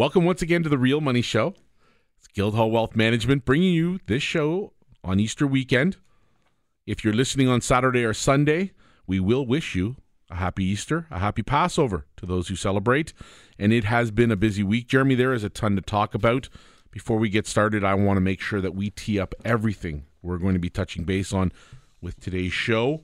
Welcome once again to the Real Money Show. It's Guildhall Wealth Management bringing you this show on Easter weekend. If you're listening on Saturday or Sunday, we will wish you a happy Easter, a happy Passover to those who celebrate. And it has been a busy week. Jeremy, there is a ton to talk about. Before we get started, I want to make sure that we tee up everything we're going to be touching base on with today's show.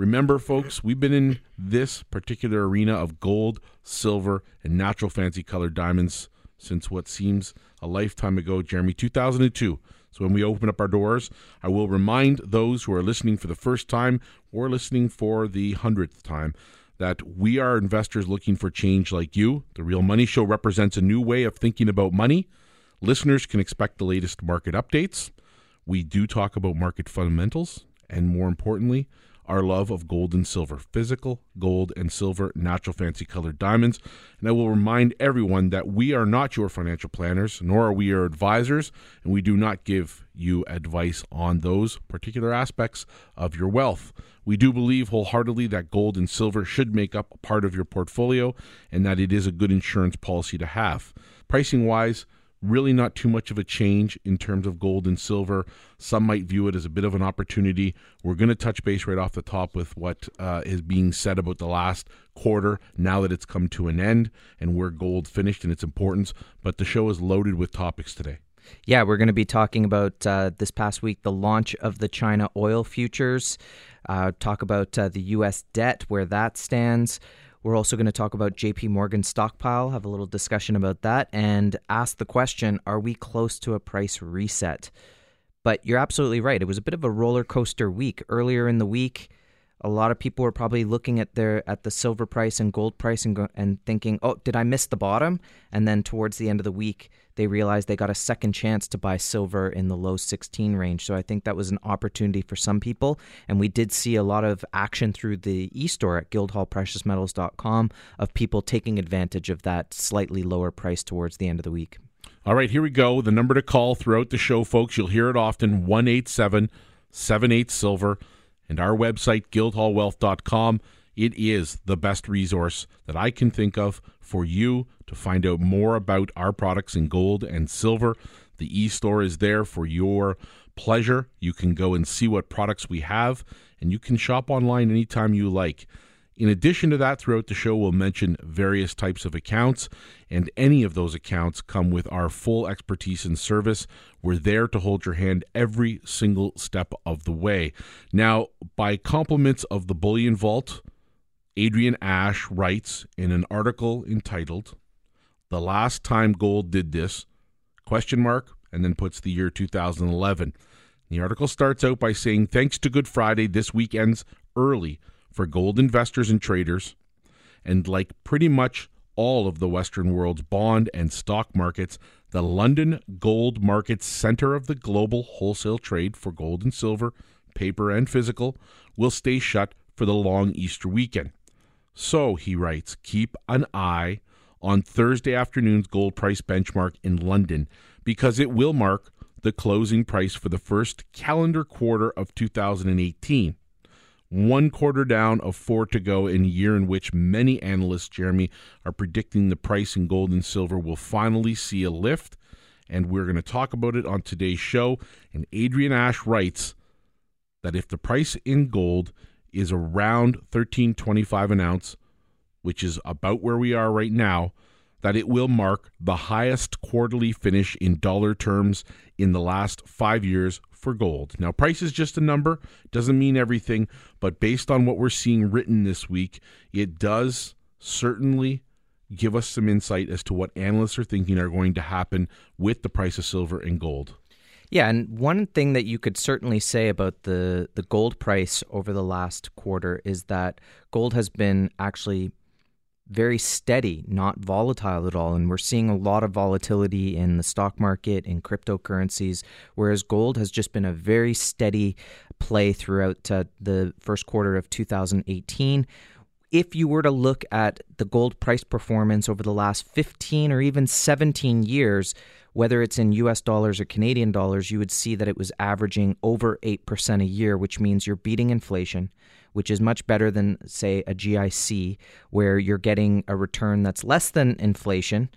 Remember, folks, we've been in this particular arena of gold, silver, and natural fancy colored diamonds since what seems a lifetime ago, Jeremy, 2002. So when we open up our doors, I will remind those who are listening for the first time or listening for the hundredth time that we are investors looking for change like you. The Real Money Show represents a new way of thinking about money. Listeners can expect the latest market updates. We do talk about market fundamentals and, more importantly, our love of gold and silver, physical gold and silver, natural fancy colored diamonds. And I will remind everyone that we are not your financial planners, nor are we your advisors, and we do not give you advice on those particular aspects of your wealth. We do believe wholeheartedly that gold and silver should make up a part of your portfolio and that it is a good insurance policy to have. Pricing wise, really not too much of a change in terms of gold and silver. Some might view it as a bit of an opportunity. We're going to touch base right off the top with what uh, is being said about the last quarter now that it's come to an end and where gold finished and its importance. But the show is loaded with topics today. Yeah, we're going to be talking about uh, this past week the launch of the China oil futures, uh, talk about uh, the U.S. debt, where that stands. We're also going to talk about JP Morgan stockpile, have a little discussion about that, and ask the question are we close to a price reset? But you're absolutely right. It was a bit of a roller coaster week. Earlier in the week, a lot of people were probably looking at their at the silver price and gold price and go, and thinking, "Oh, did I miss the bottom?" And then towards the end of the week, they realized they got a second chance to buy silver in the low 16 range. So I think that was an opportunity for some people. And we did see a lot of action through the e-store at guildhallpreciousmetals.com of people taking advantage of that slightly lower price towards the end of the week. All right, here we go. The number to call throughout the show, folks. You'll hear it often 187 78 Silver and our website, guildhallwealth.com. It is the best resource that I can think of for you to find out more about our products in gold and silver. The e store is there for your pleasure. You can go and see what products we have, and you can shop online anytime you like. In addition to that, throughout the show, we'll mention various types of accounts, and any of those accounts come with our full expertise and service. We're there to hold your hand every single step of the way. Now, by compliments of the BullionVault, Adrian Ash writes in an article entitled "The Last Time Gold Did This?" question mark and then puts the year 2011. The article starts out by saying thanks to Good Friday this week ends early for gold investors and traders and like pretty much all of the western world's bond and stock markets, the London gold market center of the global wholesale trade for gold and silver, paper and physical will stay shut for the long Easter weekend. So, he writes, keep an eye on Thursday afternoon's gold price benchmark in London because it will mark the closing price for the first calendar quarter of 2018. One quarter down of four to go in a year in which many analysts, Jeremy, are predicting the price in gold and silver will finally see a lift. And we're going to talk about it on today's show. And Adrian Ash writes that if the price in gold is around 1325 an ounce, which is about where we are right now, that it will mark the highest quarterly finish in dollar terms in the last 5 years for gold. Now price is just a number, doesn't mean everything, but based on what we're seeing written this week, it does certainly give us some insight as to what analysts are thinking are going to happen with the price of silver and gold. Yeah, and one thing that you could certainly say about the the gold price over the last quarter is that gold has been actually very steady, not volatile at all. And we're seeing a lot of volatility in the stock market, in cryptocurrencies, whereas gold has just been a very steady play throughout uh, the first quarter of 2018. If you were to look at the gold price performance over the last 15 or even 17 years, whether it's in US dollars or Canadian dollars, you would see that it was averaging over 8% a year, which means you're beating inflation, which is much better than, say, a GIC, where you're getting a return that's less than inflation.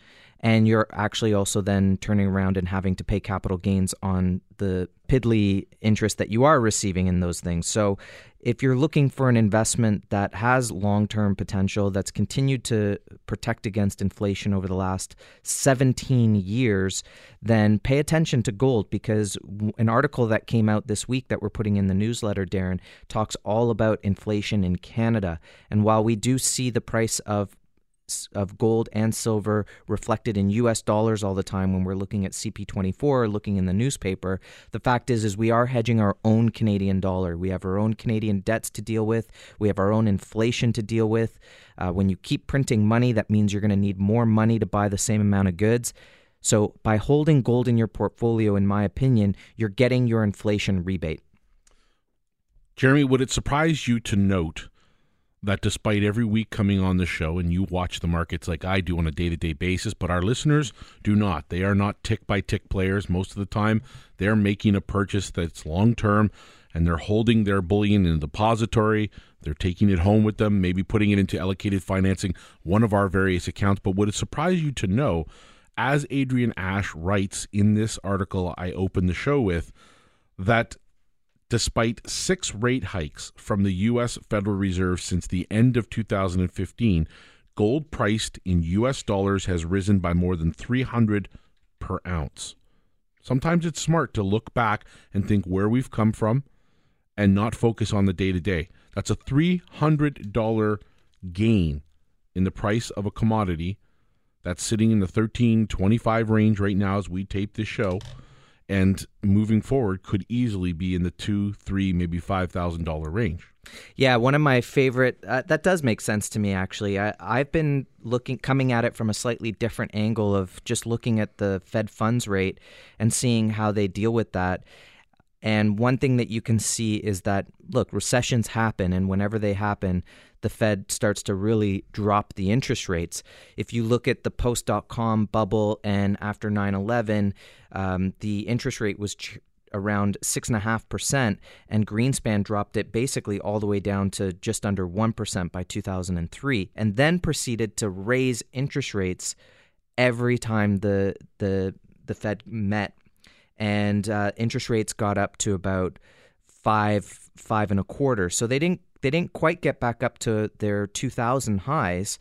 And you're actually also then turning around and having to pay capital gains on the piddly interest that you are receiving in those things. So if you're looking for an investment that has long term potential, that's continued to protect against inflation over the last 17 years, then pay attention to gold because an article that came out this week that we're putting in the newsletter, Darren, talks all about inflation in Canada. And while we do see the price of of gold and silver reflected in US dollars all the time when we're looking at CP24 or looking in the newspaper. The fact is is we are hedging our own Canadian dollar. We have our own Canadian debts to deal with. We have our own inflation to deal with. Uh, when you keep printing money, that means you're going to need more money to buy the same amount of goods. So by holding gold in your portfolio, in my opinion, you're getting your inflation rebate. Jeremy, would it surprise you to note that despite every week coming on the show and you watch the markets like I do on a day to day basis, but our listeners do not. They are not tick by tick players. Most of the time, they're making a purchase that's long term and they're holding their bullion in a depository. They're taking it home with them, maybe putting it into allocated financing, one of our various accounts. But would it surprise you to know, as Adrian Ash writes in this article I opened the show with, that despite six rate hikes from the U.S. Federal Reserve since the end of 2015, gold priced in U.S. dollars has risen by more than 300 per ounce. Sometimes it's smart to look back and think where we've come from and not focus on the day to day. That's a $300 gain in the price of a commodity that's sitting in the 1325 range right now as we tape this show and moving forward could easily be in the two, three, maybe five thousand dollar range. Yeah, one of my favorite. Uh, that does make sense to me. Actually, I, I've been looking, coming at it from a slightly different angle of just looking at the Fed funds rate and seeing how they deal with that. And one thing that you can see is that look, recessions happen, and whenever they happen, the Fed starts to really drop the interest rates. If you look at the post dot com bubble and after 9 11, um, the interest rate was ch- around 6.5%, and Greenspan dropped it basically all the way down to just under 1% by 2003, and then proceeded to raise interest rates every time the, the, the Fed met. And uh, interest rates got up to about five, five and a quarter. So they didn't they didn't quite get back up to their 2000 highs,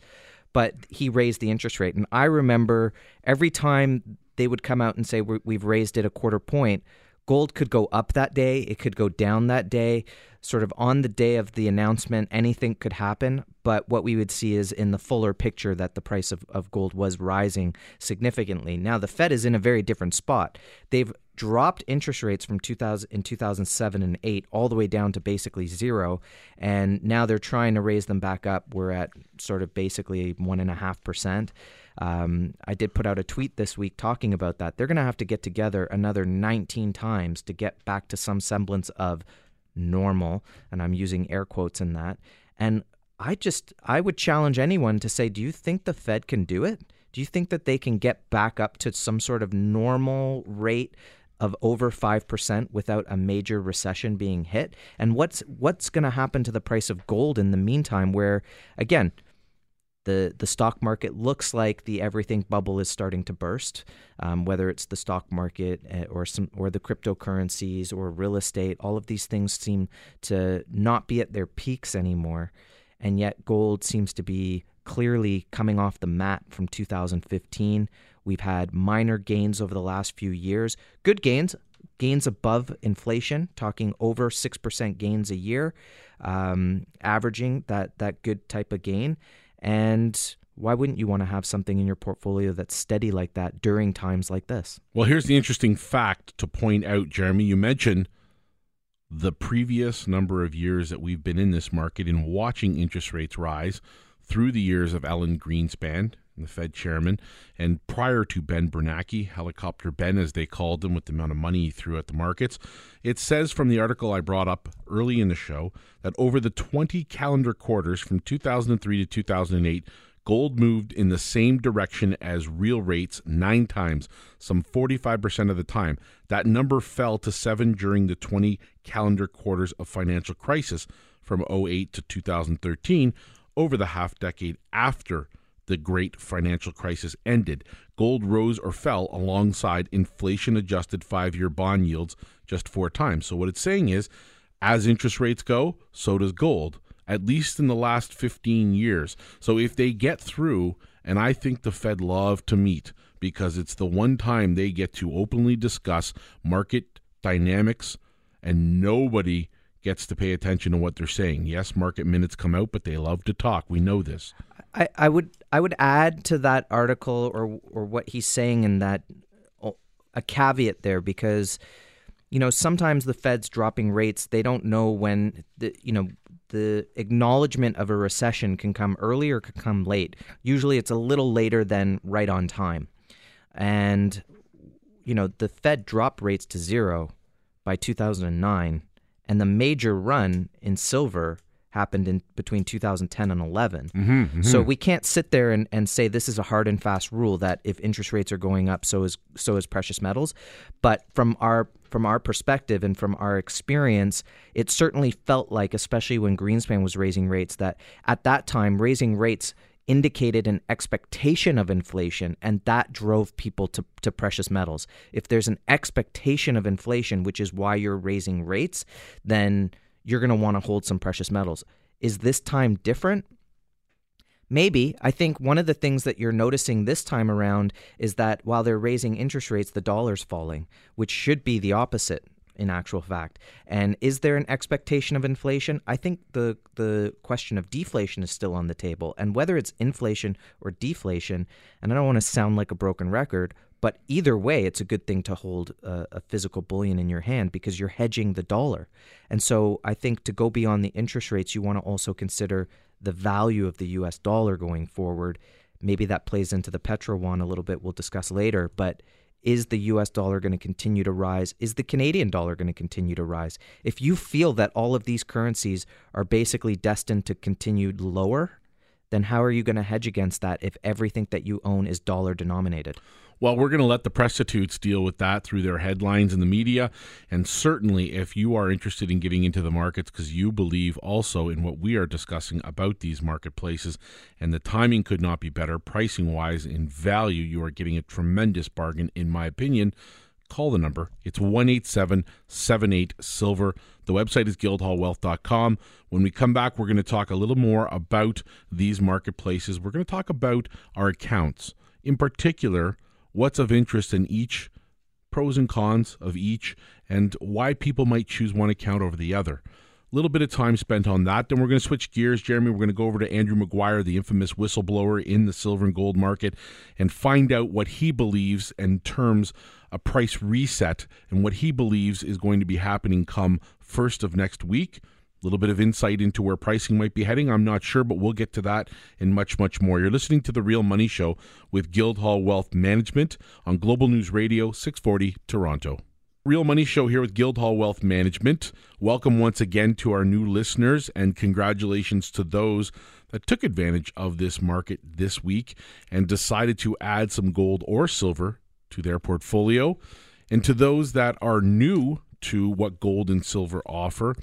but he raised the interest rate. And I remember every time they would come out and say, We've raised it a quarter point, gold could go up that day, it could go down that day. Sort of on the day of the announcement, anything could happen. But what we would see is in the fuller picture that the price of, of gold was rising significantly. Now, the Fed is in a very different spot. They've dropped interest rates from 2000 in 2007 and 8 all the way down to basically zero and now they're trying to raise them back up we're at sort of basically one and a half percent um, i did put out a tweet this week talking about that they're going to have to get together another 19 times to get back to some semblance of normal and i'm using air quotes in that and i just i would challenge anyone to say do you think the fed can do it do you think that they can get back up to some sort of normal rate of over 5% without a major recession being hit? And what's what's going to happen to the price of gold in the meantime where again, the the stock market looks like the everything bubble is starting to burst. Um, whether it's the stock market eh, or some or the cryptocurrencies or real estate, all of these things seem to not be at their peaks anymore, and yet gold seems to be clearly coming off the mat from 2015. We've had minor gains over the last few years, good gains, gains above inflation, talking over 6% gains a year, um, averaging that, that good type of gain. And why wouldn't you want to have something in your portfolio that's steady like that during times like this? Well, here's the interesting fact to point out, Jeremy. You mentioned the previous number of years that we've been in this market and watching interest rates rise through the years of Alan Greenspan, the Fed chairman, and prior to Ben Bernanke, Helicopter Ben, as they called him, with the amount of money he threw at the markets. It says from the article I brought up early in the show that over the 20 calendar quarters from 2003 to 2008, gold moved in the same direction as real rates nine times, some 45% of the time. That number fell to seven during the 20 calendar quarters of financial crisis from 08 to 2013 over the half decade after the great financial crisis ended. Gold rose or fell alongside inflation adjusted five year bond yields just four times. So, what it's saying is, as interest rates go, so does gold, at least in the last 15 years. So, if they get through, and I think the Fed love to meet because it's the one time they get to openly discuss market dynamics and nobody gets to pay attention to what they're saying. Yes, market minutes come out, but they love to talk. We know this. I, I would I would add to that article or or what he's saying in that a caveat there because you know sometimes the Fed's dropping rates they don't know when the you know the acknowledgement of a recession can come early or can come late. Usually it's a little later than right on time. And you know the Fed dropped rates to zero by 2009 and the major run in silver happened in between 2010 and 11. Mm-hmm, mm-hmm. So we can't sit there and, and say this is a hard and fast rule that if interest rates are going up, so is so is precious metals. But from our from our perspective and from our experience, it certainly felt like, especially when Greenspan was raising rates, that at that time raising rates indicated an expectation of inflation, and that drove people to, to precious metals. If there's an expectation of inflation, which is why you're raising rates, then you're going to want to hold some precious metals. Is this time different? Maybe. I think one of the things that you're noticing this time around is that while they're raising interest rates, the dollar's falling, which should be the opposite in actual fact. And is there an expectation of inflation? I think the the question of deflation is still on the table. And whether it's inflation or deflation, and I don't want to sound like a broken record, but either way, it's a good thing to hold a, a, physical bullion in your hand because you're hedging the dollar. And so I think to go beyond the interest rates, you want to also consider the value of the US dollar going forward. Maybe that plays into the petro yuan a little bit, we'll discuss later. But is the US dollar going to continue to rise? Is the Canadian dollar going to continue to rise? If you feel that all of these currencies are basically destined to continue lower, then how are you going to hedge against that if everything that you own is dollar denominated? Well, we're going to let the prostitutes deal with that through their headlines in the media. And certainly, if you are interested in getting into the markets because you believe also in what we are discussing about these marketplaces, and the timing could not be better, pricing wise, in value, you are getting a tremendous bargain, in my opinion. Call the number. It's 187 78 Silver. The website is guildhallwealth.com. When we come back, we're going to talk a little more about these marketplaces. We're going to talk about our accounts. In particular, what's of interest in each, pros and cons of each, and why people might choose one account over the other. A little bit of time spent on that. Then we're going to switch gears, Jeremy. We're going to go over to Andrew Maguire, the infamous whistleblower in the silver and gold market, and find out what he believes in terms a price reset and what he believes is going to be happening come first of next week little bit of insight into where pricing might be heading. I'm not sure, but we'll get to that and much, much more. You're listening to The Real Money Show with Guildhall Wealth Management on Global News Radio, 640 Toronto. Real Money Show here with Guildhall Wealth Management. Welcome once again to our new listeners, and congratulations to those that took advantage of this market this week and decided to add some gold or silver to their portfolio. And to those that are new to what gold and silver offer,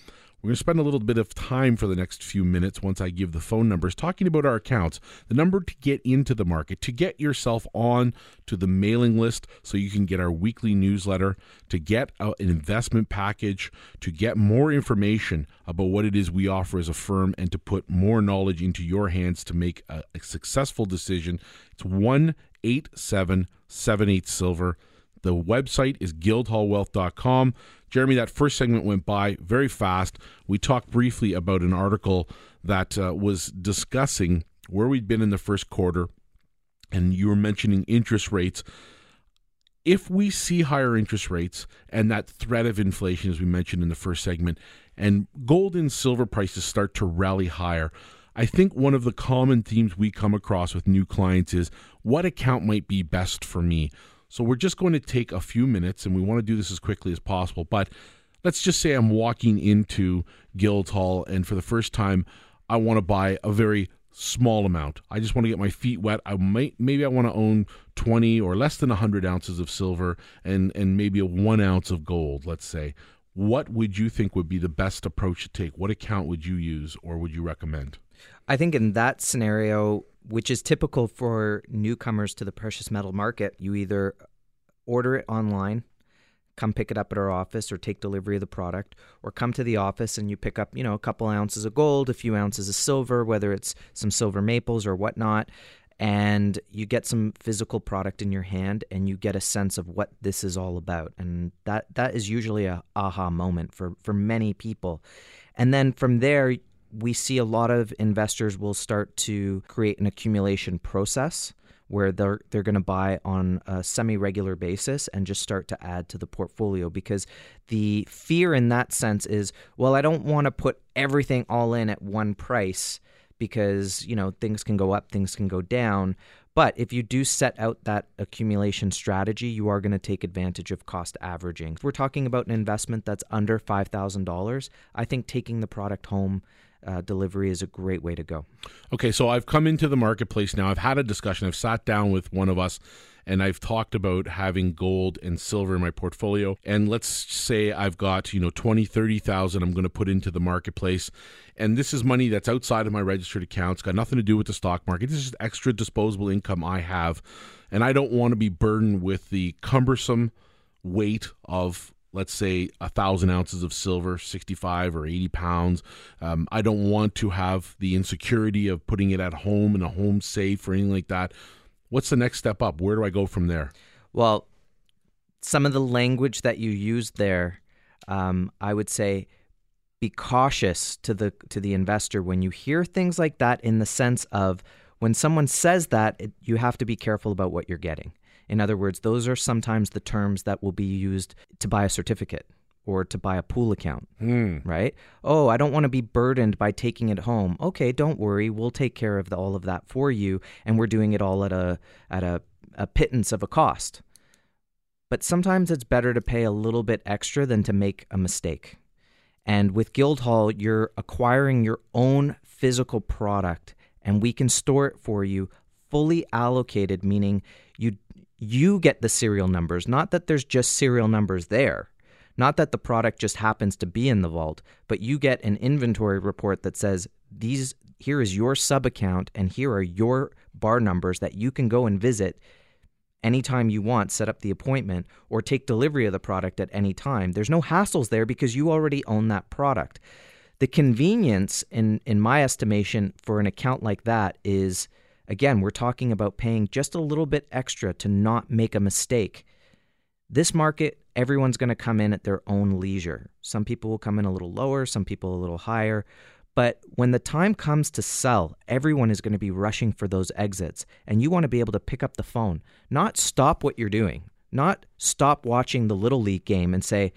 we're going to spend a little bit of time for the next few minutes once I give the phone numbers talking about our accounts. The number to get into the market, to get yourself on to the mailing list so you can get our weekly newsletter, to get an investment package, to get more information about what it is we offer as a firm, and to put more knowledge into your hands to make a, a successful decision. It's 18778 Silver. The website is guildhallwealth.com. Jeremy, that first segment went by very fast. We talked briefly about an article that uh, was discussing where we'd been in the first quarter, and you were mentioning interest rates. If we see higher interest rates and that threat of inflation, as we mentioned in the first segment, and gold and silver prices start to rally higher, I think one of the common themes we come across with new clients is what account might be best for me. So we're just going to take a few minutes and we want to do this as quickly as possible. But let's just say I'm walking into Guildhall and for the first time I want to buy a very small amount. I just want to get my feet wet. I might maybe I want to own 20 or less than 100 ounces of silver and and maybe a 1 ounce of gold, let's say. What would you think would be the best approach to take? What account would you use or would you recommend? I think in that scenario, which is typical for newcomers to the precious metal market, you either order it online, come pick it up at our office or take delivery of the product, or come to the office and you pick up, you know, a couple ounces of gold, a few ounces of silver, whether it's some silver maples or whatnot, and you get some physical product in your hand and you get a sense of what this is all about. And that that is usually a aha moment for for many people. And then from there we see a lot of investors will start to create an accumulation process where they're they're going to buy on a semi-regular basis and just start to add to the portfolio because the fear in that sense is well I don't want to put everything all in at one price because you know things can go up things can go down but if you do set out that accumulation strategy, you are going to take advantage of cost averaging. If we're talking about an investment that's under $5,000, I think taking the product home uh, delivery is a great way to go. Okay, so I've come into the marketplace now. I've had a discussion. I've sat down with one of us and I've talked about having gold and silver in my portfolio. And let's say I've got, you know, 20, 30,000 I'm going to put into the marketplace. And this is money that's outside of my registered accounts, got nothing to do with the stock market. This is extra disposable income I have. And I don't want to be burdened with the cumbersome weight of let's say a thousand ounces of silver, 65 or 80 pounds. Um, I don't want to have the insecurity of putting it at home in a home safe or anything like that. What's the next step up? Where do I go from there? Well, some of the language that you used there, um, I would say be cautious to the to the investor when you hear things like that in the sense of when someone says that it, you have to be careful about what you're getting in other words, those are sometimes the terms that will be used to buy a certificate or to buy a pool account, mm. right? Oh, I don't want to be burdened by taking it home. Okay, don't worry, we'll take care of the, all of that for you, and we're doing it all at a at a, a pittance of a cost. But sometimes it's better to pay a little bit extra than to make a mistake. And with Guildhall, you're acquiring your own physical product, and we can store it for you fully allocated, meaning you you get the serial numbers, not that there's just serial numbers there. Not that the product just happens to be in the vault, but you get an inventory report that says these here is your sub account and here are your bar numbers that you can go and visit anytime you want, set up the appointment or take delivery of the product at any time. There's no hassles there because you already own that product. The convenience in in my estimation for an account like that is Again, we're talking about paying just a little bit extra to not make a mistake. This market, everyone's going to come in at their own leisure. Some people will come in a little lower, some people a little higher. But when the time comes to sell, everyone is going to be rushing for those exits. And you want to be able to pick up the phone, not stop what you're doing, not stop watching the Little League game and say,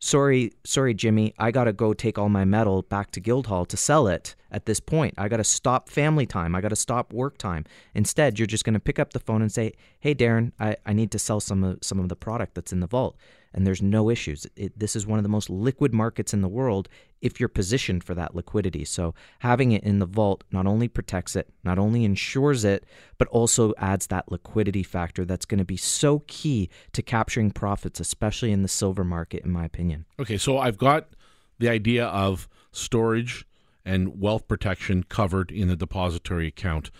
sorry, sorry, Jimmy, I got to go take all my metal back to Guildhall to sell it at this point. I got to stop family time. I got to stop work time. Instead, you're just going to pick up the phone and say, hey, Darren, I, I need to sell some of, some of the product that's in the vault and there's no issues. It, this is one of the most liquid markets in the world if you're positioned for that liquidity. So having it in the vault not only protects it, not only ensures it, but also adds that liquidity factor that's going to be so key to capturing profits, especially in the silver market, in my opinion. Okay, so I've got the idea of storage and wealth protection covered in the depository account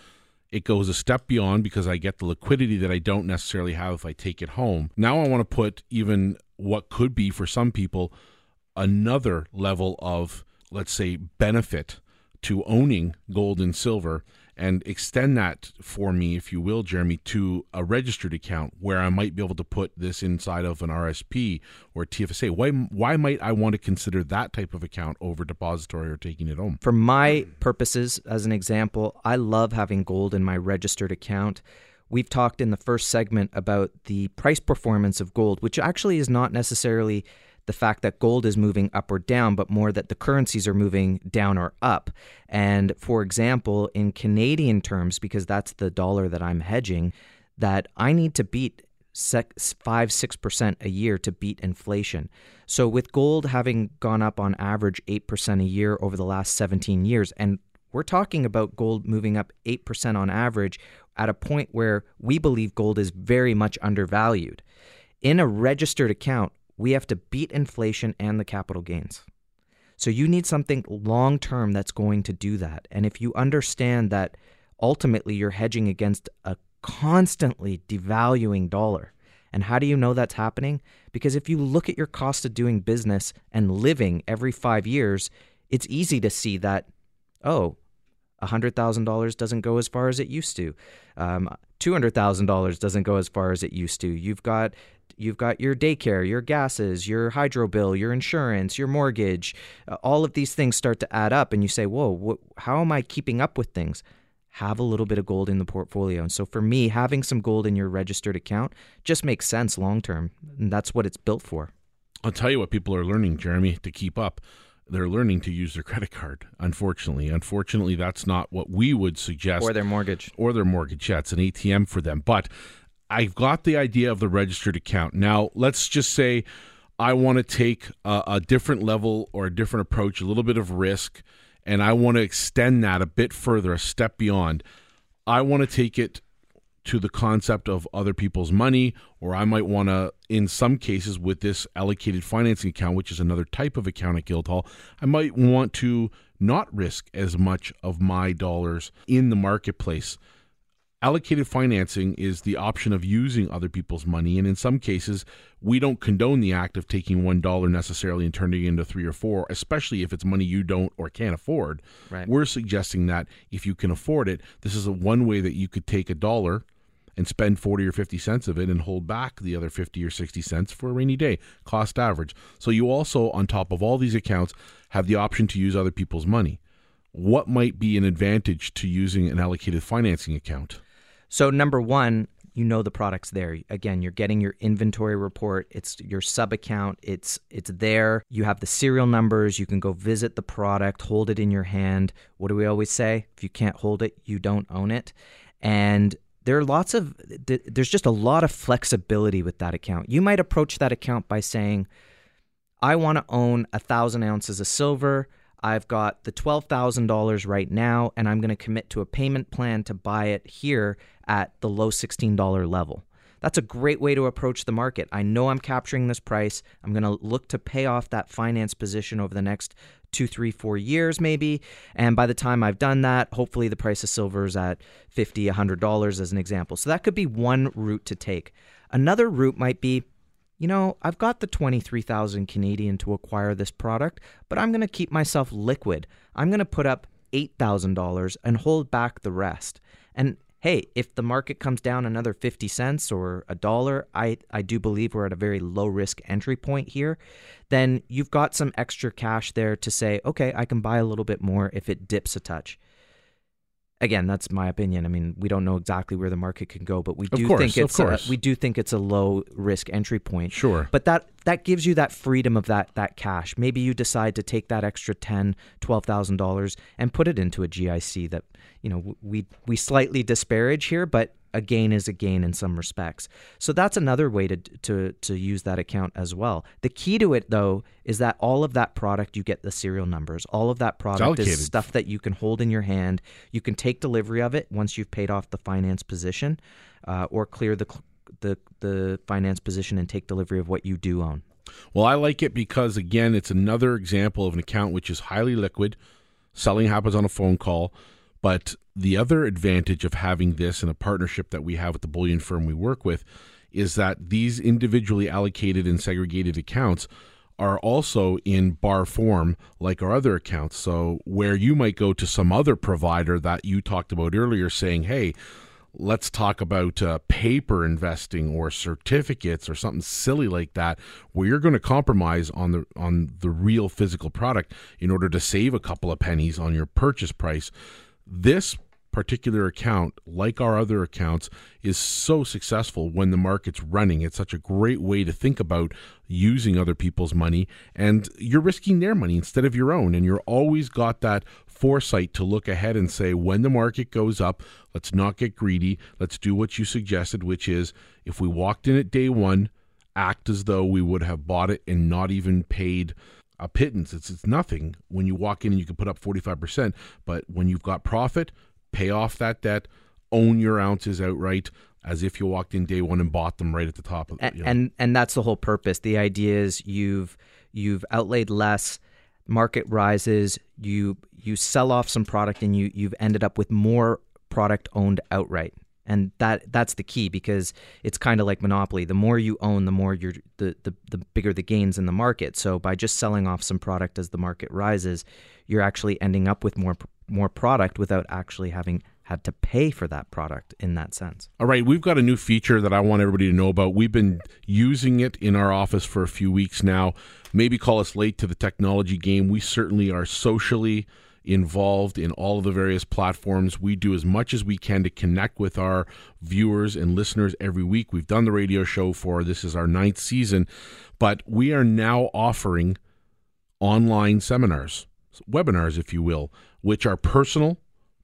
it goes a step beyond because I get the liquidity that I don't necessarily have if I take it home. Now I want to put even what could be for some people another level of, let's say, benefit to owning gold and silver and extend that for me, if you will, Jeremy, to a registered account where I might be able to put this inside of an RSP or TFSA. Why, why might I want to consider that type of account over depository or taking it home? For my purposes, as an example, I love having gold in my registered account. We've talked in the first segment about the price performance of gold, which actually is not necessarily the fact that gold is moving up or down, but more that the currencies are moving down or up. And for example, in Canadian terms, because that's the dollar that I'm hedging, that I need to beat five six percent a year to beat inflation. So with gold having gone up on average eight percent a year over the last 17 years, and we're talking about gold moving up eight percent on average at a point where we believe gold is very much undervalued. In a registered account, we have to beat inflation and the capital gains. So you need something long term that's going to do that. And if you understand that ultimately you're hedging against a constantly devaluing dollar. And how do you know that's happening? Because if you look at your cost of doing business and living every five years, it's easy to see that, oh, $100,000 doesn't go as far as it used to. Um, $200,000 doesn't go as far as it used to. You've got you've got your daycare, your gases, your hydro bill, your insurance, your mortgage. Uh, all of these things start to add up and you say, "Whoa, wh- how am I keeping up with things?" Have a little bit of gold in the portfolio. And so for me, having some gold in your registered account just makes sense long term. And that's what it's built for. I'll tell you what people are learning, Jeremy, to keep up they're learning to use their credit card. Unfortunately, unfortunately, that's not what we would suggest. Or their mortgage. Or their mortgage. Yeah, it's an ATM for them. But I've got the idea of the registered account. Now, let's just say I want to take a, a different level or a different approach, a little bit of risk, and I want to extend that a bit further, a step beyond. I want to take it to the concept of other people's money, or I might want to, in some cases, with this allocated financing account, which is another type of account at Guildhall, I might want to not risk as much of my dollars in the marketplace. Allocated financing is the option of using other people's money, and in some cases, we don't condone the act of taking one dollar necessarily and turning it into three or four, especially if it's money you don't or can't afford. Right. We're suggesting that if you can afford it, this is a one way that you could take a dollar and spend 40 or 50 cents of it and hold back the other 50 or 60 cents for a rainy day, cost average. So you also, on top of all these accounts, have the option to use other people's money. What might be an advantage to using an allocated financing account? So, number one, you know the product's there. Again, you're getting your inventory report. It's your sub account. It's it's there. You have the serial numbers. You can go visit the product, hold it in your hand. What do we always say? If you can't hold it, you don't own it. And there are lots of there's just a lot of flexibility with that account. You might approach that account by saying, I want to own a thousand ounces of silver. I've got the $12,000 right now, and I'm going to commit to a payment plan to buy it here at the low $16 level. That's a great way to approach the market. I know I'm capturing this price. I'm going to look to pay off that finance position over the next two, three, four years maybe. And by the time I've done that, hopefully the price of silver is at $50, $100 as an example. So that could be one route to take. Another route might be, you know, I've got the 23,000 Canadian to acquire this product, but I'm going to keep myself liquid. I'm going to put up $8,000 and hold back the rest. And hey, if the market comes down another 50 cents or a dollar, I, I do believe we're at a very low risk entry point here, then you've got some extra cash there to say, okay, I can buy a little bit more if it dips a touch. Again, that's my opinion. I mean, we don't know exactly where the market can go, but we do course, think it's a, we do think it's a low risk entry point. Sure. But that that gives you that freedom of that that cash. Maybe you decide to take that extra ten, twelve thousand dollars and put it into a GIC that you know we we slightly disparage here, but a gain is a gain in some respects. So that's another way to to to use that account as well. The key to it though is that all of that product you get the serial numbers. All of that product is stuff that you can hold in your hand. You can take delivery of it once you've paid off the finance position, uh, or clear the the the finance position and take delivery of what you do own. Well, I like it because again, it's another example of an account which is highly liquid. Selling happens on a phone call but the other advantage of having this in a partnership that we have with the bullion firm we work with is that these individually allocated and segregated accounts are also in bar form like our other accounts. So, where you might go to some other provider that you talked about earlier saying, hey, let's talk about uh, paper investing or certificates or something silly like that where you're going to compromise on the on the real physical product in order to save a couple of pennies on your purchase price this particular account, like our other accounts, is so successful when the market's running. It's such a great way to think about using other people's money, and you're risking their money instead of your own. And you're always got that foresight to look ahead and say, when the market goes up, let's not get greedy. Let's do what you suggested, which is if we walked in at day one, act as though we would have bought it and not even paid a pittance. It's it's nothing when you walk in and you can put up 45%, but when you've got profit, pay off that debt, own your ounces outright as if you walked in day 1 and bought them right at the top of and, you know. and and that's the whole purpose. The idea is you've you've outlaid less market rises, you you sell off some product and you you've ended up with more product owned outright. And that that's the key because it's kind of like monopoly. The more you own, the more you're the, the the bigger the gains in the market. So by just selling off some product as the market rises, you're actually ending up with more more product without actually having had to pay for that product in that sense. All right, we've got a new feature that I want everybody to know about. We've been using it in our office for a few weeks now. Maybe call us late to the technology game. We certainly are socially involved in all of the various platforms. We do as much as we can to connect with our viewers and listeners every week. We've done the radio show for this is our ninth season, but we are now offering online seminars, webinars, if you will, which are personal,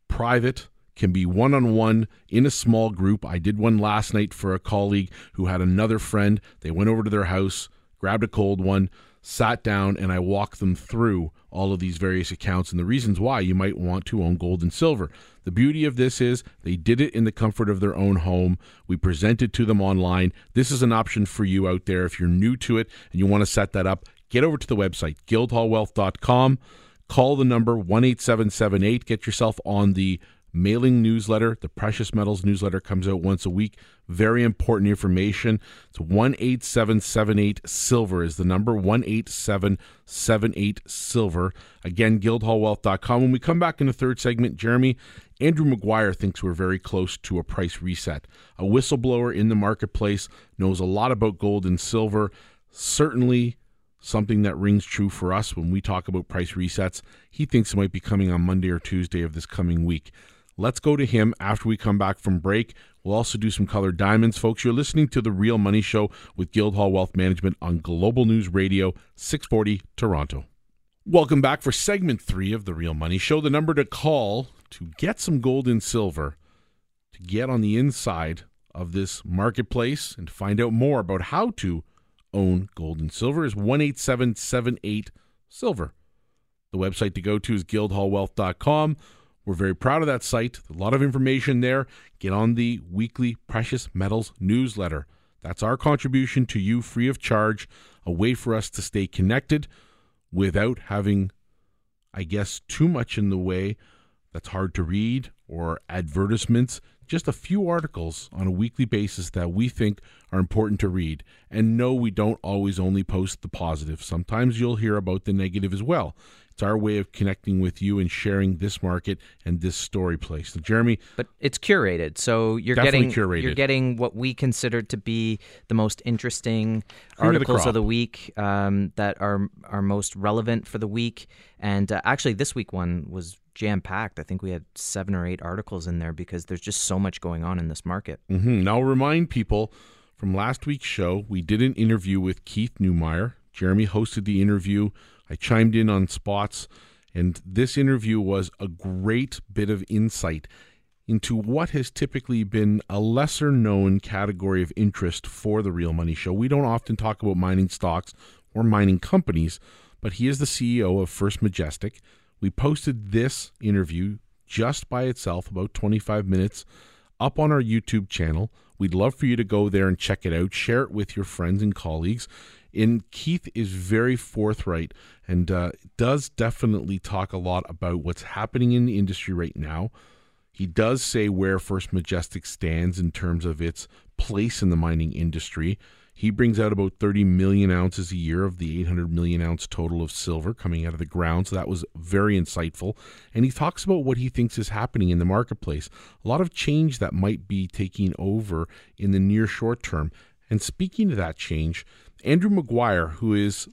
private, can be one on one in a small group. I did one last night for a colleague who had another friend. They went over to their house, grabbed a cold one, sat down, and I walked them through all of these various accounts and the reasons why you might want to own gold and silver. The beauty of this is they did it in the comfort of their own home. We presented to them online. This is an option for you out there if you're new to it and you want to set that up. Get over to the website guildhallwealth.com. Call the number 18778. Get yourself on the mailing newsletter. The Precious Metals newsletter comes out once a week. Very important information. It's 18778 Silver is the number 18778 Silver. Again, guildhallwealth.com. When we come back in the third segment, Jeremy, Andrew Maguire thinks we're very close to a price reset. A whistleblower in the marketplace knows a lot about gold and silver. Certainly something that rings true for us when we talk about price resets. He thinks it might be coming on Monday or Tuesday of this coming week. Let's go to him after we come back from break. We'll also do some colored diamonds. Folks, you're listening to The Real Money Show with Guildhall Wealth Management on Global News Radio, 640 Toronto. Welcome back for segment three of The Real Money Show. The number to call to get some gold and silver, to get on the inside of this marketplace and find out more about how to own gold and silver is 18778 Silver. The website to go to is guildhallwealth.com. We're very proud of that site. A lot of information there. Get on the weekly Precious Metals newsletter. That's our contribution to you free of charge, a way for us to stay connected without having, I guess, too much in the way that's hard to read or advertisements. Just a few articles on a weekly basis that we think are important to read. And no, we don't always only post the positive. Sometimes you'll hear about the negative as well. It's our way of connecting with you and sharing this market and this story place. So, Jeremy, but it's curated, so you're getting curated. you're getting what we consider to be the most interesting Cream of the articles of the week um, that are are most relevant for the week. And uh, actually, this week one was jam packed. I think we had seven or eight articles in there because there's just so much going on in this market. hmm Now, I'll remind people from last week's show, we did an interview with Keith Neumeyer. Jeremy hosted the interview. I chimed in on spots, and this interview was a great bit of insight into what has typically been a lesser known category of interest for the Real Money Show. We don't often talk about mining stocks or mining companies, but he is the CEO of First Majestic. We posted this interview just by itself, about 25 minutes, up on our YouTube channel. We'd love for you to go there and check it out, share it with your friends and colleagues. And Keith is very forthright and uh, does definitely talk a lot about what's happening in the industry right now. He does say where First Majestic stands in terms of its place in the mining industry. He brings out about 30 million ounces a year of the 800 million ounce total of silver coming out of the ground. So that was very insightful. And he talks about what he thinks is happening in the marketplace. A lot of change that might be taking over in the near short term. And speaking of that change, Andrew Maguire, who is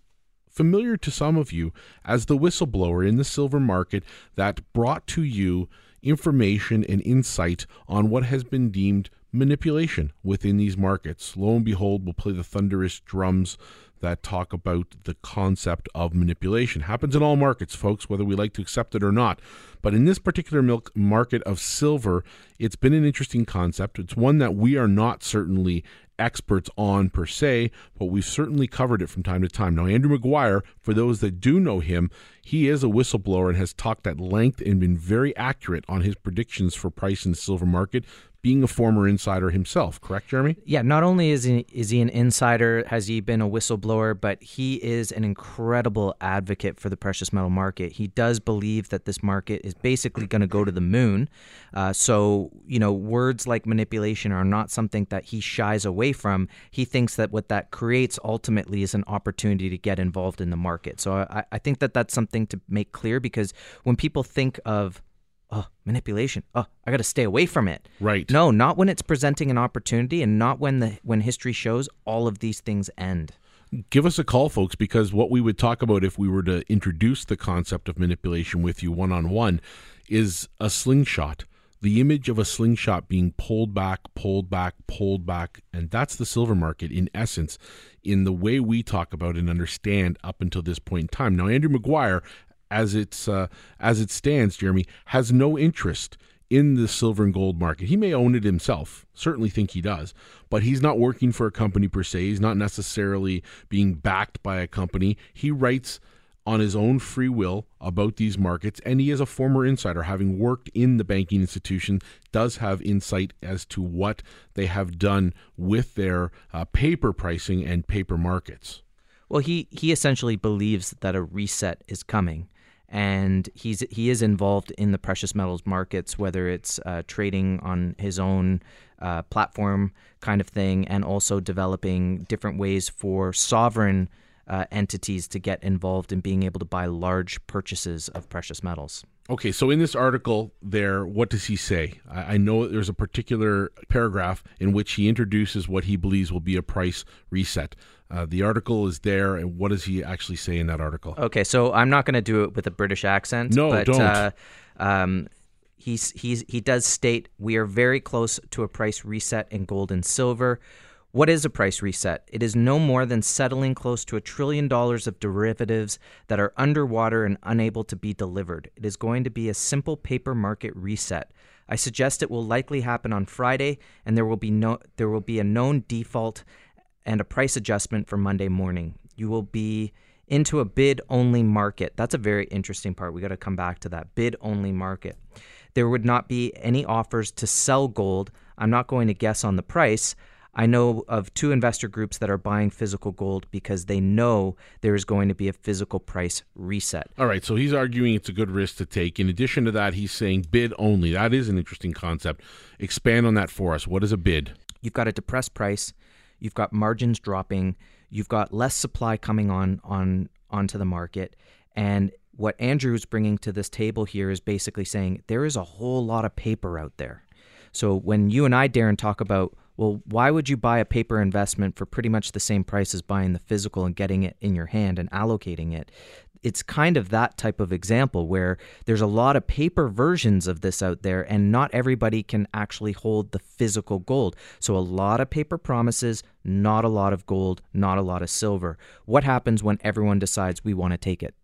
familiar to some of you as the whistleblower in the silver market that brought to you information and insight on what has been deemed manipulation within these markets. Lo and behold, we'll play the thunderous drums that talk about the concept of manipulation. Happens in all markets, folks, whether we like to accept it or not. But in this particular milk market of silver, it's been an interesting concept. It's one that we are not certainly experts on per se, but we've certainly covered it from time to time. Now, Andrew Maguire, for those that do know him, he is a whistleblower and has talked at length and been very accurate on his predictions for price in the silver market being a former insider himself, correct, Jeremy? Yeah, not only is he, is he an insider, has he been a whistleblower, but he is an incredible advocate for the precious metal market. He does believe that this market is basically going to go to the moon. Uh, so, you know, words like manipulation are not something that he shies away from. He thinks that what that creates ultimately is an opportunity to get involved in the market. So I, I think that that's something to make clear because when people think of oh, manipulation. Oh, I got to stay away from it. Right. No, not when it's presenting an opportunity and not when the when history shows all of these things end. Give us a call, folks, because what we would talk about if we were to introduce the concept of manipulation with you one on one is a slingshot. The image of a slingshot being pulled back, pulled back, pulled back. And that's the silver market in essence, in the way we talk about and understand up until this point in time. Now, Andrew Maguire as it's uh, as it stands, Jeremy has no interest in the silver and gold market. He may own it himself, certainly think he does, but he's not working for a company per se. He's not necessarily being backed by a company. He writes on his own free will about these markets, and he is a former insider, having worked in the banking institution, does have insight as to what they have done with their uh, paper pricing and paper markets. Well, he, he essentially believes that a reset is coming and he's he is involved in the precious metals markets, whether it's uh, trading on his own uh, platform kind of thing, and also developing different ways for sovereign uh, entities to get involved in being able to buy large purchases of precious metals. Okay, so in this article, there, what does he say? I, I know there's a particular paragraph in which he introduces what he believes will be a price reset. Uh, the article is there, and what does he actually say in that article? Okay, so I'm not going to do it with a British accent. No, but, don't. Uh, um, he's, he's, he does state we are very close to a price reset in gold and silver. What is a price reset? It is no more than settling close to a trillion dollars of derivatives that are underwater and unable to be delivered. It is going to be a simple paper market reset. I suggest it will likely happen on Friday, and there will be no there will be a known default and a price adjustment for Monday morning. You will be into a bid only market. That's a very interesting part. We got to come back to that bid only market. There would not be any offers to sell gold. I'm not going to guess on the price. I know of two investor groups that are buying physical gold because they know there is going to be a physical price reset. All right, so he's arguing it's a good risk to take. In addition to that, he's saying bid only. That is an interesting concept. Expand on that for us. What is a bid? You've got a depressed price You've got margins dropping. You've got less supply coming on on onto the market, and what Andrew's bringing to this table here is basically saying there is a whole lot of paper out there. So when you and I, Darren, talk about, well, why would you buy a paper investment for pretty much the same price as buying the physical and getting it in your hand and allocating it? It's kind of that type of example where there's a lot of paper versions of this out there and not everybody can actually hold the physical gold. So a lot of paper promises, not a lot of gold, not a lot of silver. What happens when everyone decides we want to take it?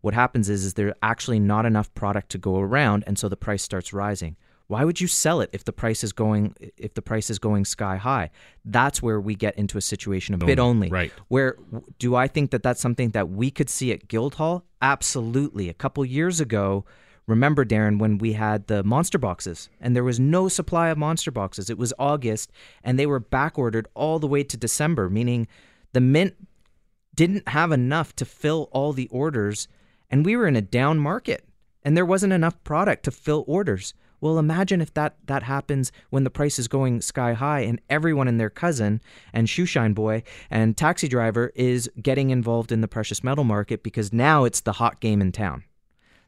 What happens is is there's actually not enough product to go around and so the price starts rising. Why would you sell it if the price is going if the price is going sky high? That's where we get into a situation of bid only. Right. Where do I think that that's something that we could see at Guildhall? Absolutely. A couple years ago, remember Darren when we had the monster boxes and there was no supply of monster boxes. It was August and they were back ordered all the way to December, meaning the mint didn't have enough to fill all the orders and we were in a down market and there wasn't enough product to fill orders. Well, imagine if that, that happens when the price is going sky high and everyone and their cousin and shoeshine boy and taxi driver is getting involved in the precious metal market because now it's the hot game in town.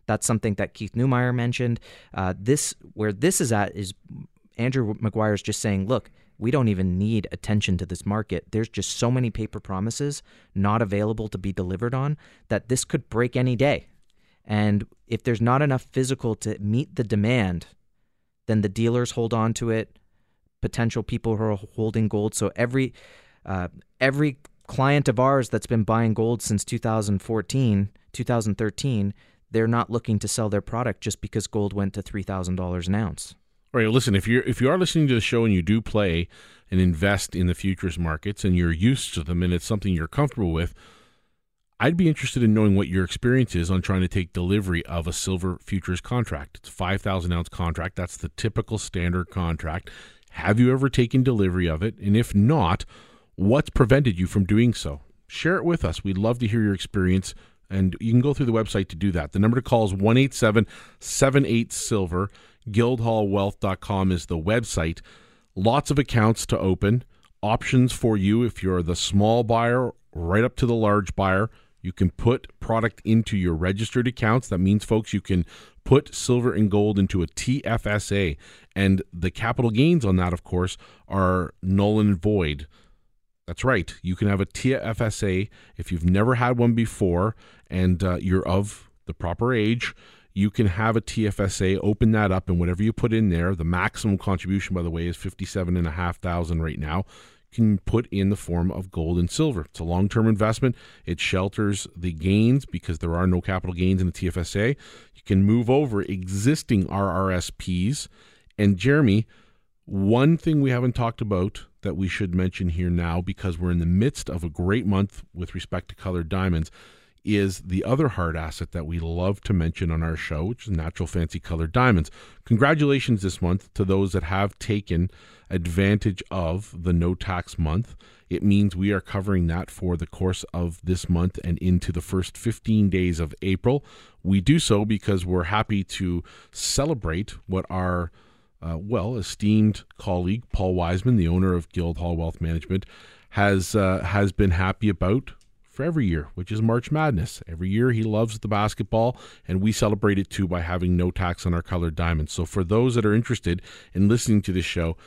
That's something that Keith Neumeyer mentioned. Uh, this where this is at is Andrew Maguire's just saying, look, we don't even need attention to this market. There's just so many paper promises not available to be delivered on that this could break any day. And if there's not enough physical to meet the demand then the dealers hold on to it. Potential people who are holding gold. So every uh, every client of ours that's been buying gold since 2014, 2013, they're not looking to sell their product just because gold went to three thousand dollars an ounce. All right, listen, if you're if you are listening to the show and you do play and invest in the futures markets and you're used to them and it's something you're comfortable with, I'd be interested in knowing what your experience is on trying to take delivery of a silver futures contract. It's a 5,000 ounce contract. That's the typical standard contract. Have you ever taken delivery of it? And if not, what's prevented you from doing so? Share it with us. We'd love to hear your experience. And you can go through the website to do that. The number to call is 187 78 Silver. Guildhallwealth.com is the website. Lots of accounts to open, options for you if you're the small buyer right up to the large buyer. You can put product into your registered accounts. That means, folks, you can put silver and gold into a TFSA. And the capital gains on that, of course, are null and void. That's right. You can have a TFSA if you've never had one before and uh, you're of the proper age. You can have a TFSA, open that up, and whatever you put in there, the maximum contribution, by the way, is fifty-seven and a half thousand right now can put in the form of gold and silver. It's a long term investment. It shelters the gains because there are no capital gains in the TFSA. You can move over existing RRSPs. And Jeremy, one thing we haven't talked about that we should mention here now because we're in the midst of a great month with respect to colored diamonds is the other hard asset that we love to mention on our show, which is natural fancy colored diamonds. Congratulations this month to those that have taken advantage of the no tax month. It means we are covering that for the course of this month and into the first 15 days of April. We do so because we're happy to celebrate what our uh, well esteemed colleague Paul Wiseman, the owner of Guildhall Wealth Management, has uh, has been happy about for every year, which is March Madness. Every year he loves the basketball, and we celebrate it too by having no tax on our colored diamonds. So for those that are interested in listening to this show,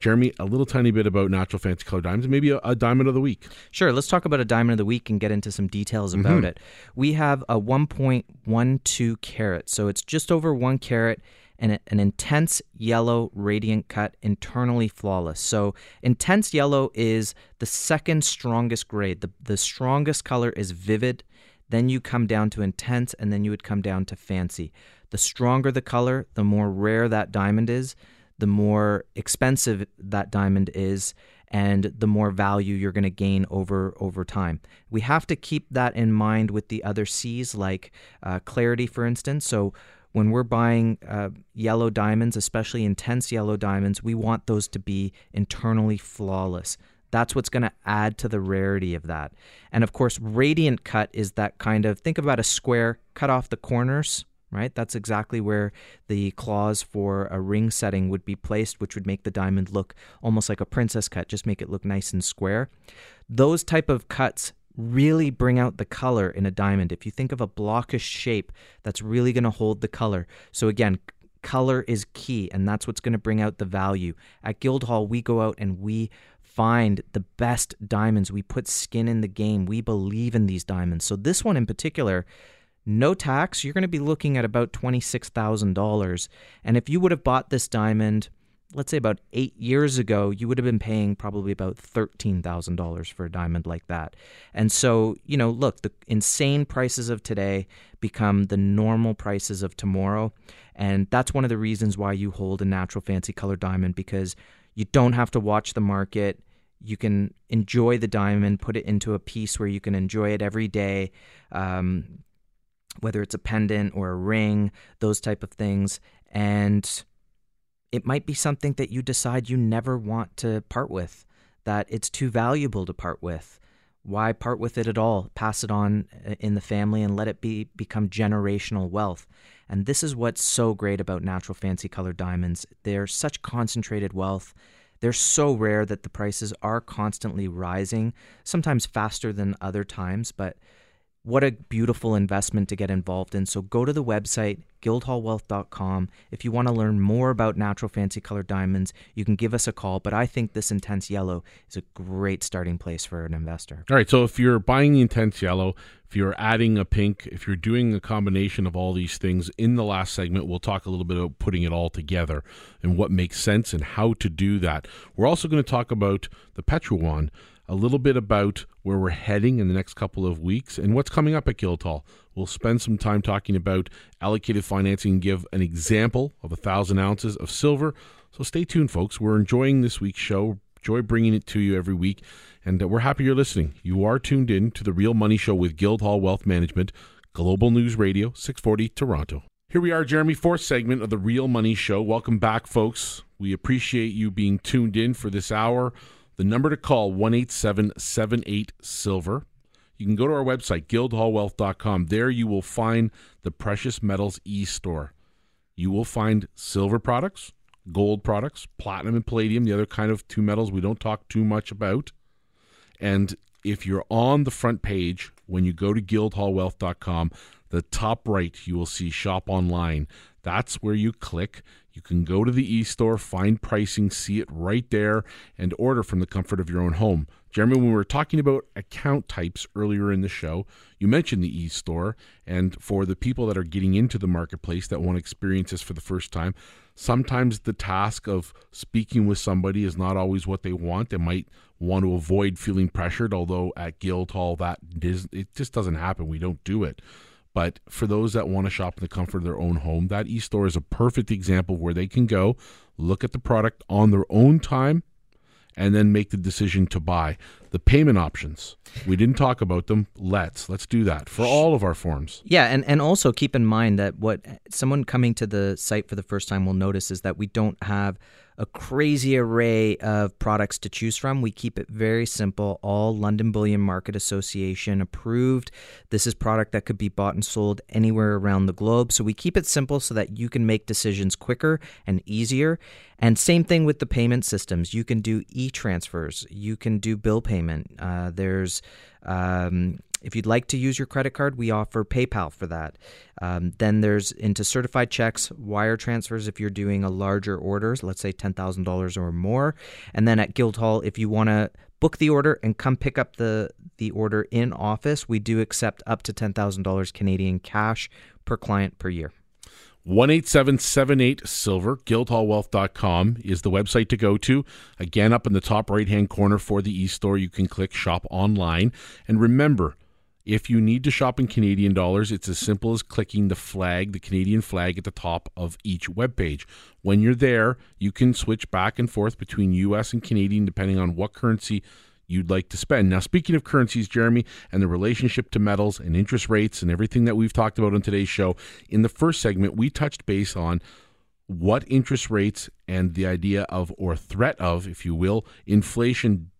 Jeremy, a little tiny bit about natural fancy color diamonds, maybe a, a, diamond of the week. Sure. Let's talk about a diamond of the week and get into some details about mm-hmm. it. We have a 1.12 carat, so it's just over one carat and an intense yellow radiant cut internally flawless. So intense yellow is the second strongest grade. The, the strongest color is vivid, then you come down to intense, and then you would come down to fancy. The stronger the color, the more rare that diamond is, the more expensive that diamond is, and the more value you're going to gain over over time. We have to keep that in mind with the other C's, like uh, clarity, for instance. So when we're buying uh, yellow diamonds, especially intense yellow diamonds, we want those to be internally flawless. That's what's going to add to the rarity of that. And of course, radiant cut is that kind of think about a square, cut off the corners, right? That's exactly where the claws for a ring setting would be placed, which would make the diamond look almost like a princess cut, just make it look nice and square. Those type of cuts really bring out the color in a diamond. If you think of a blockish shape, that's really going to hold the color. So again, color is key and that's what's going to bring out the value. At Guildhall, we go out and we find the best diamonds. We put skin in the game. We believe in these diamonds. So this one in particular, no tax, you're going to be looking at about $26,000. And if you would have bought this diamond let's say about eight years ago, you would have been paying probably about $13,000 for a diamond like that. And so, you know, look, the insane prices of today become the normal prices of tomorrow. And that's one of the reasons why you hold a natural fancy color diamond because you don't have to watch the market. You can enjoy the diamond, put it into a piece where you can enjoy it every day. Um, whether it's a pendant or a ring, those type of things. And it might be something that you decide you never want to part with, that it's too valuable to part with. Why part with it at all? Pass it on uh, in the family and let it be become generational wealth. And this is what's so great about natural fancy colored diamonds. They're such concentrated wealth. They're so rare that the prices are constantly rising, sometimes faster than other times, but what a beautiful investment to get involved in. So go to the website, guildhallwealth.com. If you want to learn more about natural fancy colored diamonds, you can give us a call. But I think this intense yellow is a great starting place for an investor. All right. So if you're buying the intense yellow, if you're adding a pink, if you're doing a combination of all these things in the last segment, we'll talk a little bit about putting it all together and what makes sense and how to do that. We're also going to talk about the Petro Yuan a little bit about where we're heading in the next couple of weeks and what's coming up at Guildhall. We'll spend some time talking about allocated financing and give an example of a thousand ounces of silver. So stay tuned, folks. We're enjoying this week's show. Enjoy bringing it to you every week. And uh, we're happy you're listening. You are tuned in to the Real Money Show with Guildhall Wealth Management, Global News Radio, 640 Toronto. Here we are, Jeremy, fourth segment of the Real Money Show. Welcome back, folks. We appreciate you being tuned in for this hour. The number to call, 18778 Silver. You can go to our website, guildhallwealth.com. There you will find the Precious Metals e store. You will find silver products, gold products, platinum and palladium, the other kind of two metals we don't talk too much about. And if you're on the front page, when you go to guildhallwealth.com, the top right, you will see shop online. That's where you click. You can go to the e store, find pricing, see it right there, and order from the comfort of your own home. Jeremy, when we were talking about account types earlier in the show, you mentioned the e store. And for the people that are getting into the marketplace that want to experience this for the first time, sometimes the task of speaking with somebody is not always what they want. They might want to avoid feeling pressured, although at Guildhall, that it just doesn't happen. We don't do it. But for those that want to shop in the comfort of their own home, that e store is a perfect example where they can go look at the product on their own time and then make the decision to buy. The payment options, we didn't talk about them. Let's let's do that for all of our forms. Yeah, and, and also keep in mind that what someone coming to the site for the first time will notice is that we don't have a crazy array of products to choose from. We keep it very simple, all London Bullion Market Association approved. This is product that could be bought and sold anywhere around the globe. So we keep it simple so that you can make decisions quicker and easier. And same thing with the payment systems. You can do e-transfers. You can do bill payment. Uh, there's um, if you'd like to use your credit card, we offer PayPal for that. Um, then there's into certified checks, wire transfers if you're doing a larger order, let's say $10,000 or more. And then at Guildhall, if you want to book the order and come pick up the, the order in office, we do accept up to $10,000 Canadian cash per client per year. 18778 Silver, guildhallwealth.com is the website to go to. Again, up in the top right hand corner for the e store, you can click shop online. And remember, if you need to shop in Canadian dollars, it's as simple as clicking the flag, the Canadian flag at the top of each web page. When you're there, you can switch back and forth between US and Canadian depending on what currency you'd like to spend. Now, speaking of currencies, Jeremy, and the relationship to metals and interest rates and everything that we've talked about on today's show, in the first segment, we touched base on what interest rates and the idea of, or threat of, if you will, inflation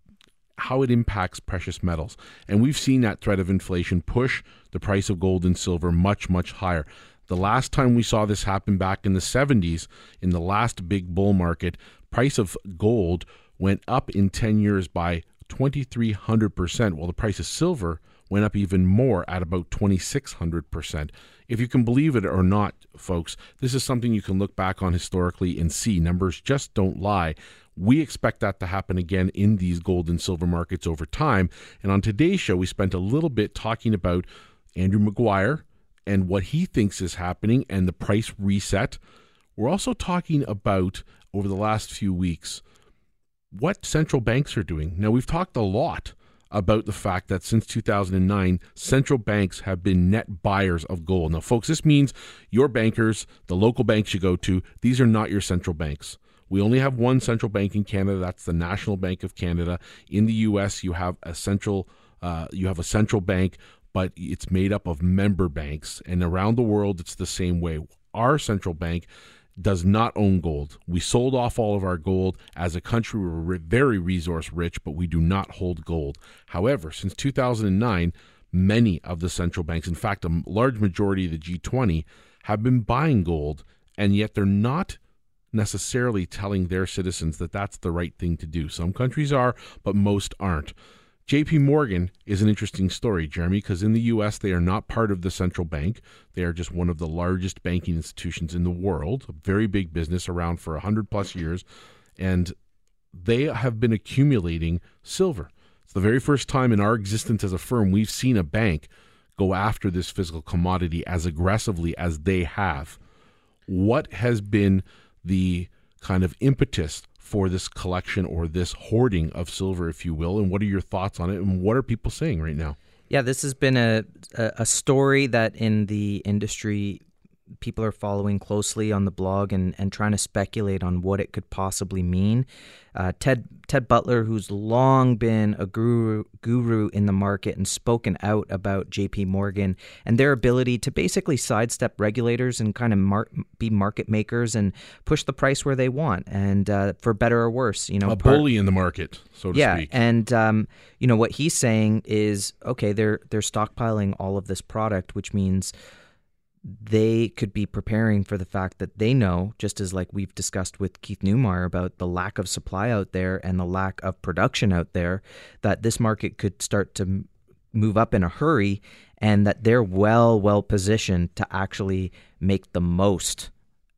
how it impacts precious metals. And we've seen that threat of inflation push the price of gold and silver much, much higher. The last time we saw this happen back in the 70s, in the last big bull market, price of gold went up in 10 years by 2300%, while the price of silver went up even more at about 2600%. If you can believe it or not, folks, this is something you can look back on historically and see. Numbers just don't lie. We expect that to happen again in these gold and silver markets over time. And on today's show, we spent a little bit talking about Andrew Maguire and what he thinks is happening and the price reset. We're also talking about over the last few weeks what central banks are doing. Now, we've talked a lot about the fact that since 2009, central banks have been net buyers of gold. Now, folks, this means your bankers, the local banks you go to, these are not your central banks. We only have one central bank in Canada. That's the National Bank of Canada. In the U.S., you have a central uh, you have a central bank, but it's made up of member banks, and around the world, it's the same way. Our central bank does not own gold. We sold off all of our gold. As a country, we're very resource rich, but we do not hold gold. However, since 2009, many of the central banks, in fact, a large majority of the G20, have been buying gold, and yet they're not necessarily telling their citizens that that's the right thing to do. Some countries are, but most aren't. JP Morgan is an interesting story, Jeremy, because in the US, they are not part of the central bank. They are just one of the largest banking institutions in the world, a very big business around for 100 plus years. And they have been accumulating silver. It's the very first time in our existence as a firm we've seen a bank go after this physical commodity as aggressively as they have. What has been the kind of impetus for this collection or this hoarding of silver, if you will? And what are your thoughts on it? And what are people saying right now? Yeah, this has been a a story that in the industry people are following closely on the blog and, and trying to speculate on what it could possibly mean. Uh, Ted Ted Butler, who's long been a guru guru in the market and spoken out about J.P. Morgan and their ability to basically sidestep regulators and kind of mar- be market makers and push the price where they want, and uh, for better or worse, you know, a bully in the market, so to yeah, speak. and um, you know what he's saying is okay. They're they're stockpiling all of this product, which means they could be preparing for the fact that they know, just as like we've discussed with Keith Neumeyer about the lack of supply out there and the lack of production out there, that this market could start to move up in a hurry and that they're well, well positioned to actually make the most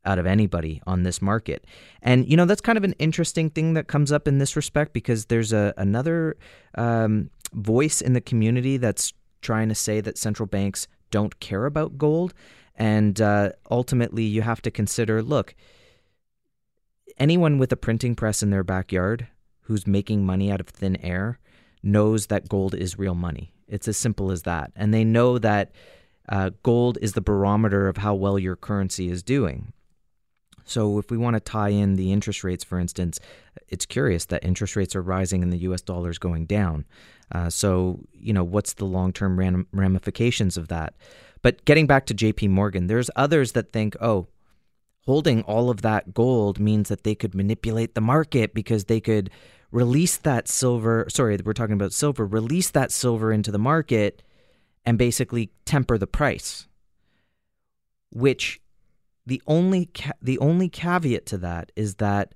out of anybody on this market. And you know that's kind of an interesting thing that comes up in this respect because there's a another um, voice in the community that's trying to say that central banks don't care about gold. And uh, ultimately, you have to consider look, anyone with a printing press in their backyard who's making money out of thin air knows that gold is real money. It's as simple as that. And they know that uh, gold is the barometer of how well your currency is doing. So, if we want to tie in the interest rates, for instance, it's curious that interest rates are rising and the US dollar is going down. Uh, so, you know, what's the long term ram- ramifications of that? But getting back to JP Morgan, there's others that think, oh, holding all of that gold means that they could manipulate the market because they could release that silver. Sorry, we're talking about silver, release that silver into the market and basically temper the price. Which the only ca- the only caveat to that is that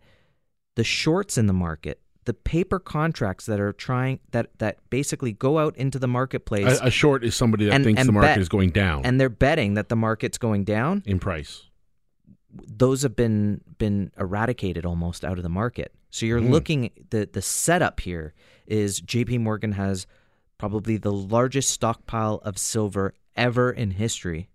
the shorts in the market, the paper contracts that are trying that that basically go out into the marketplace, a, a short is somebody that And- thinks and the market bet- is going down and they're betting that the market's going down. in price. Those have been been eradicated almost out of the market. So you're Mhm. looking the the setup here is J.P. Morgan has probably the largest stockpile of silver ever in history,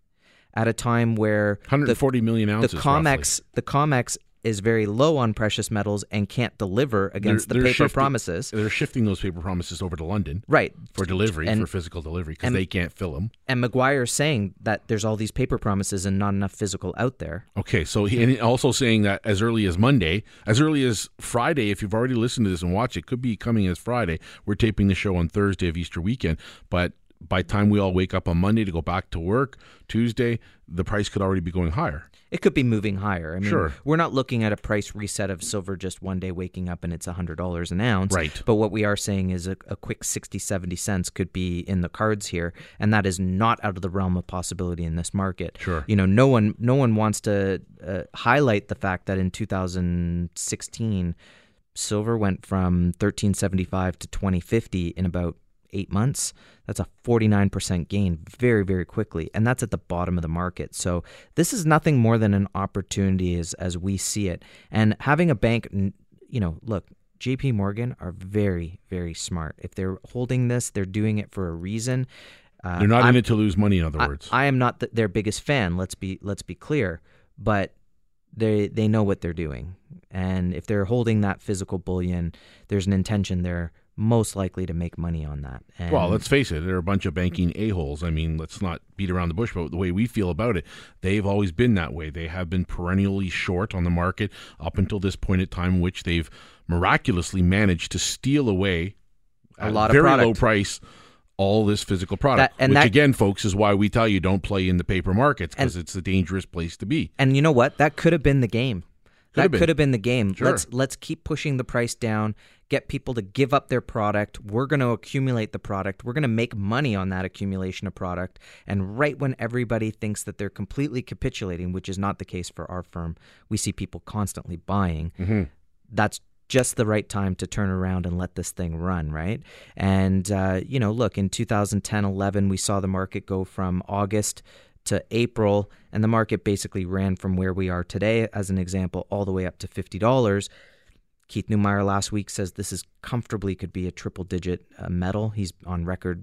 at a time where the 140 million ounces. the roughly. COMEX the COMEX is very low on precious metals and can't deliver against They're- the they're paper shifting- promises. They're shifting those paper promises over to London Right. for delivery, And- for physical delivery, because they can't fill them. And Maguire's saying that there's all these paper promises and not enough physical out there. Okay, so he and also saying that as early as Monday, as early as Friday, if you've already listened to this and watched it, could be coming as Friday. We're taping the show on Thursday of Easter weekend, but by the time we all wake up on Monday to go back to work, Tuesday, the price could already be going higher. It could be moving higher. I mean, Sure. we're not looking at a price reset of silver just one day waking up and it's $100 an ounce. Right. But what we are saying is a, a quick 60, 70 cents could be in the cards here. And that is not out of the realm of possibility in this market. Sure. You know, no one, no one wants to uh, highlight the fact that in 2016, silver went from 1375 to 2050 in about eight months. That's a 49% gain very, very quickly. And that's at the bottom of the market. So this is nothing more than an opportunity as, as we see it. And having a bank, you know, look, JP Morgan are very, very smart. If they're holding this, they're doing it for a reason. Uh, They're not I'm- in it to lose money. In other I- words, I, am not th- their biggest fan. Let's be let's be clear, but they they know what they're doing, and if they're holding that physical bullion, there's an intention they're most likely to make money on that. And Well, let's face it, they're a bunch of banking a-holes. I mean, let's not beat around the bush, but the way we feel about it, they've always been that way. They have been perennially short on the market up until this point in time, in which they've miraculously managed to steal away A at lot of very low price all this physical product. That- and which that- again, folks, is why we tell you don't play in the paper markets because it's a dangerous place to be. And you know what? That could have been the game. Could that could have been the game. Sure. Let's let's keep pushing the price down. Get people to give up their product. We're going to accumulate the product. We're going to make money on that accumulation of product. And right when everybody thinks that they're completely capitulating, which is not the case for our firm, we see people constantly buying. That's just the right time to turn around and let this thing run, right? And, uh, you know, look, in 2010 11, we saw the market go from August to April, and the market basically ran from where we are today, as an example, all the way up to $50. Keith Neumeyer last week says this is comfortably could be a triple digit uh, metal. He's on record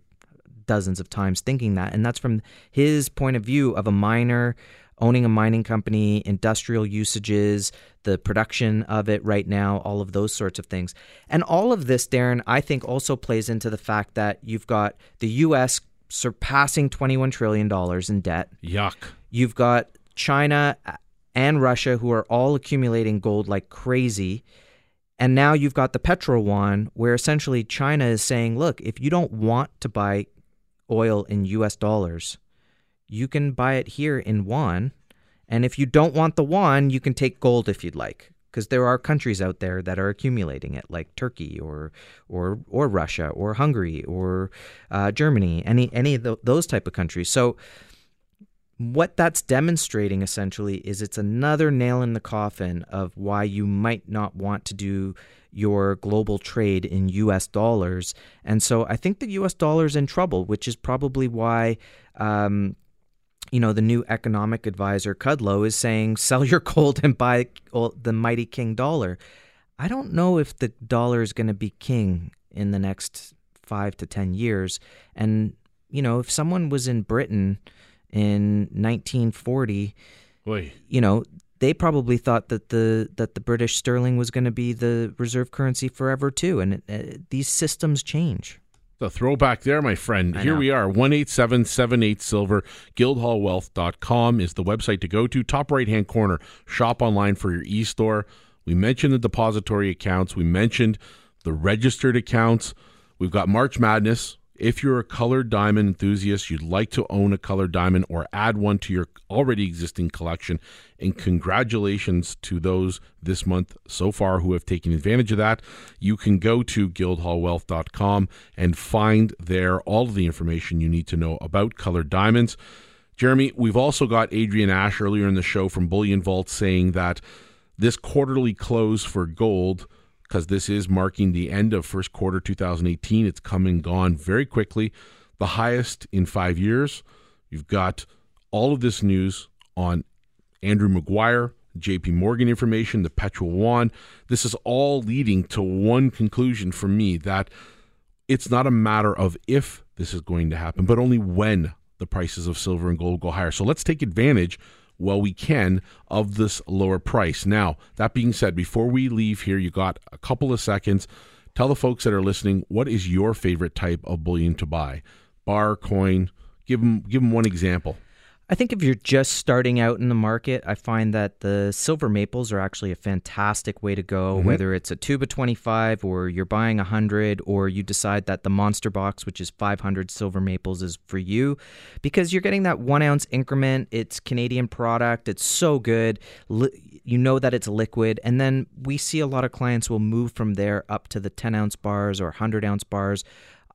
dozens of times thinking that. And that's from his point of view of a miner owning a mining company, industrial usages, the production of it right now, all of those sorts of things. And all of this, Darren, I think also plays into the fact that you've got the US surpassing $21 trillion in debt. Yuck. You've got China and Russia, who are all accumulating gold like crazy. And now you've got the petro yuan, where essentially China is saying, look, if you don't want to buy oil in US dollars, you can buy it here in yuan. And if you don't want the yuan, you can take gold if you'd like. Because there are countries out there that are accumulating it, like Turkey or or or Russia or Hungary or uh, Germany, any any of the, those type of countries. So what that's demonstrating essentially is it's another nail in the coffin of why you might not want to do your global trade in US dollars. And so I think the US dollar is in trouble, which is probably why. Um, you know, the new economic advisor, Kudlow, is saying sell your gold and buy the mighty king dollar. I don't know if the dollar is going to be king in the next five to 10 years. And, you know, if someone was in Britain in 1940, Oy. you know, they probably thought that the that the British sterling was going to be the reserve currency forever too, and it, uh, these systems change. The throwback there, my friend. I Here know. we are, 18778 Silver. Guildhallwealth.com is the website to go to. Top right hand corner, shop online for your e store. We mentioned the depository accounts, we mentioned the registered accounts. We've got March Madness. If you're a colored diamond enthusiast, you'd like to own a colored diamond or add one to your already existing collection. And congratulations to those this month so far who have taken advantage of that. You can go to guildhallwealth.com and find there all of the information you need to know about colored diamonds. Jeremy, we've also got Adrian Ash earlier in the show from BullionVault saying that this quarterly close for gold because this is marking the end of first quarter 2018. It's come and gone very quickly, the highest in five years. You've got all of this news on Andrew Maguire, JP Morgan information, the Petro Yuan. This is all leading to one conclusion for me that it's not a matter of if this is going to happen, but only when the prices of silver and gold go higher. So let's take advantage while we can of this lower price. Now, that being said, before we leave here, you got a couple of seconds. Tell the folks that are listening what is your favorite type of bullion to buy? Bar, coin. Give them give them one example. I think if you're just starting out in the market, I find that the silver maples are actually a fantastic way to go, Mhm. whether it's a tube of 25 or you're buying 100 or you decide that the monster box, which is 500 silver maples, is for you because you're getting that one ounce increment. It's Canadian product. It's so good. Li- you know that it's liquid. And then we see a lot of clients will move from there up to the 10 ounce bars or 100 ounce bars.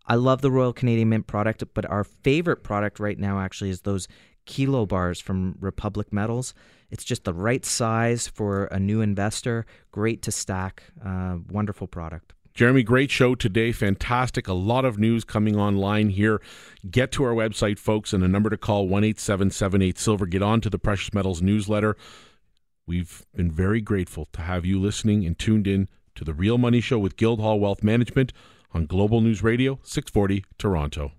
I love the Royal Canadian Mint product, but our favorite product right now actually is those kilo bars from Republic Metals. It's just the right size for a new investor. Great to stack. Uh, wonderful product. Jeremy, great show today. Fantastic. A lot of news coming online here. Get to our website, folks, and a number to call 1 877 Silver. Get on to the Precious Metals newsletter. We've been very grateful to have you listening and tuned in to the Real Money Show with Guildhall Wealth Management on Global News Radio, 640 Toronto.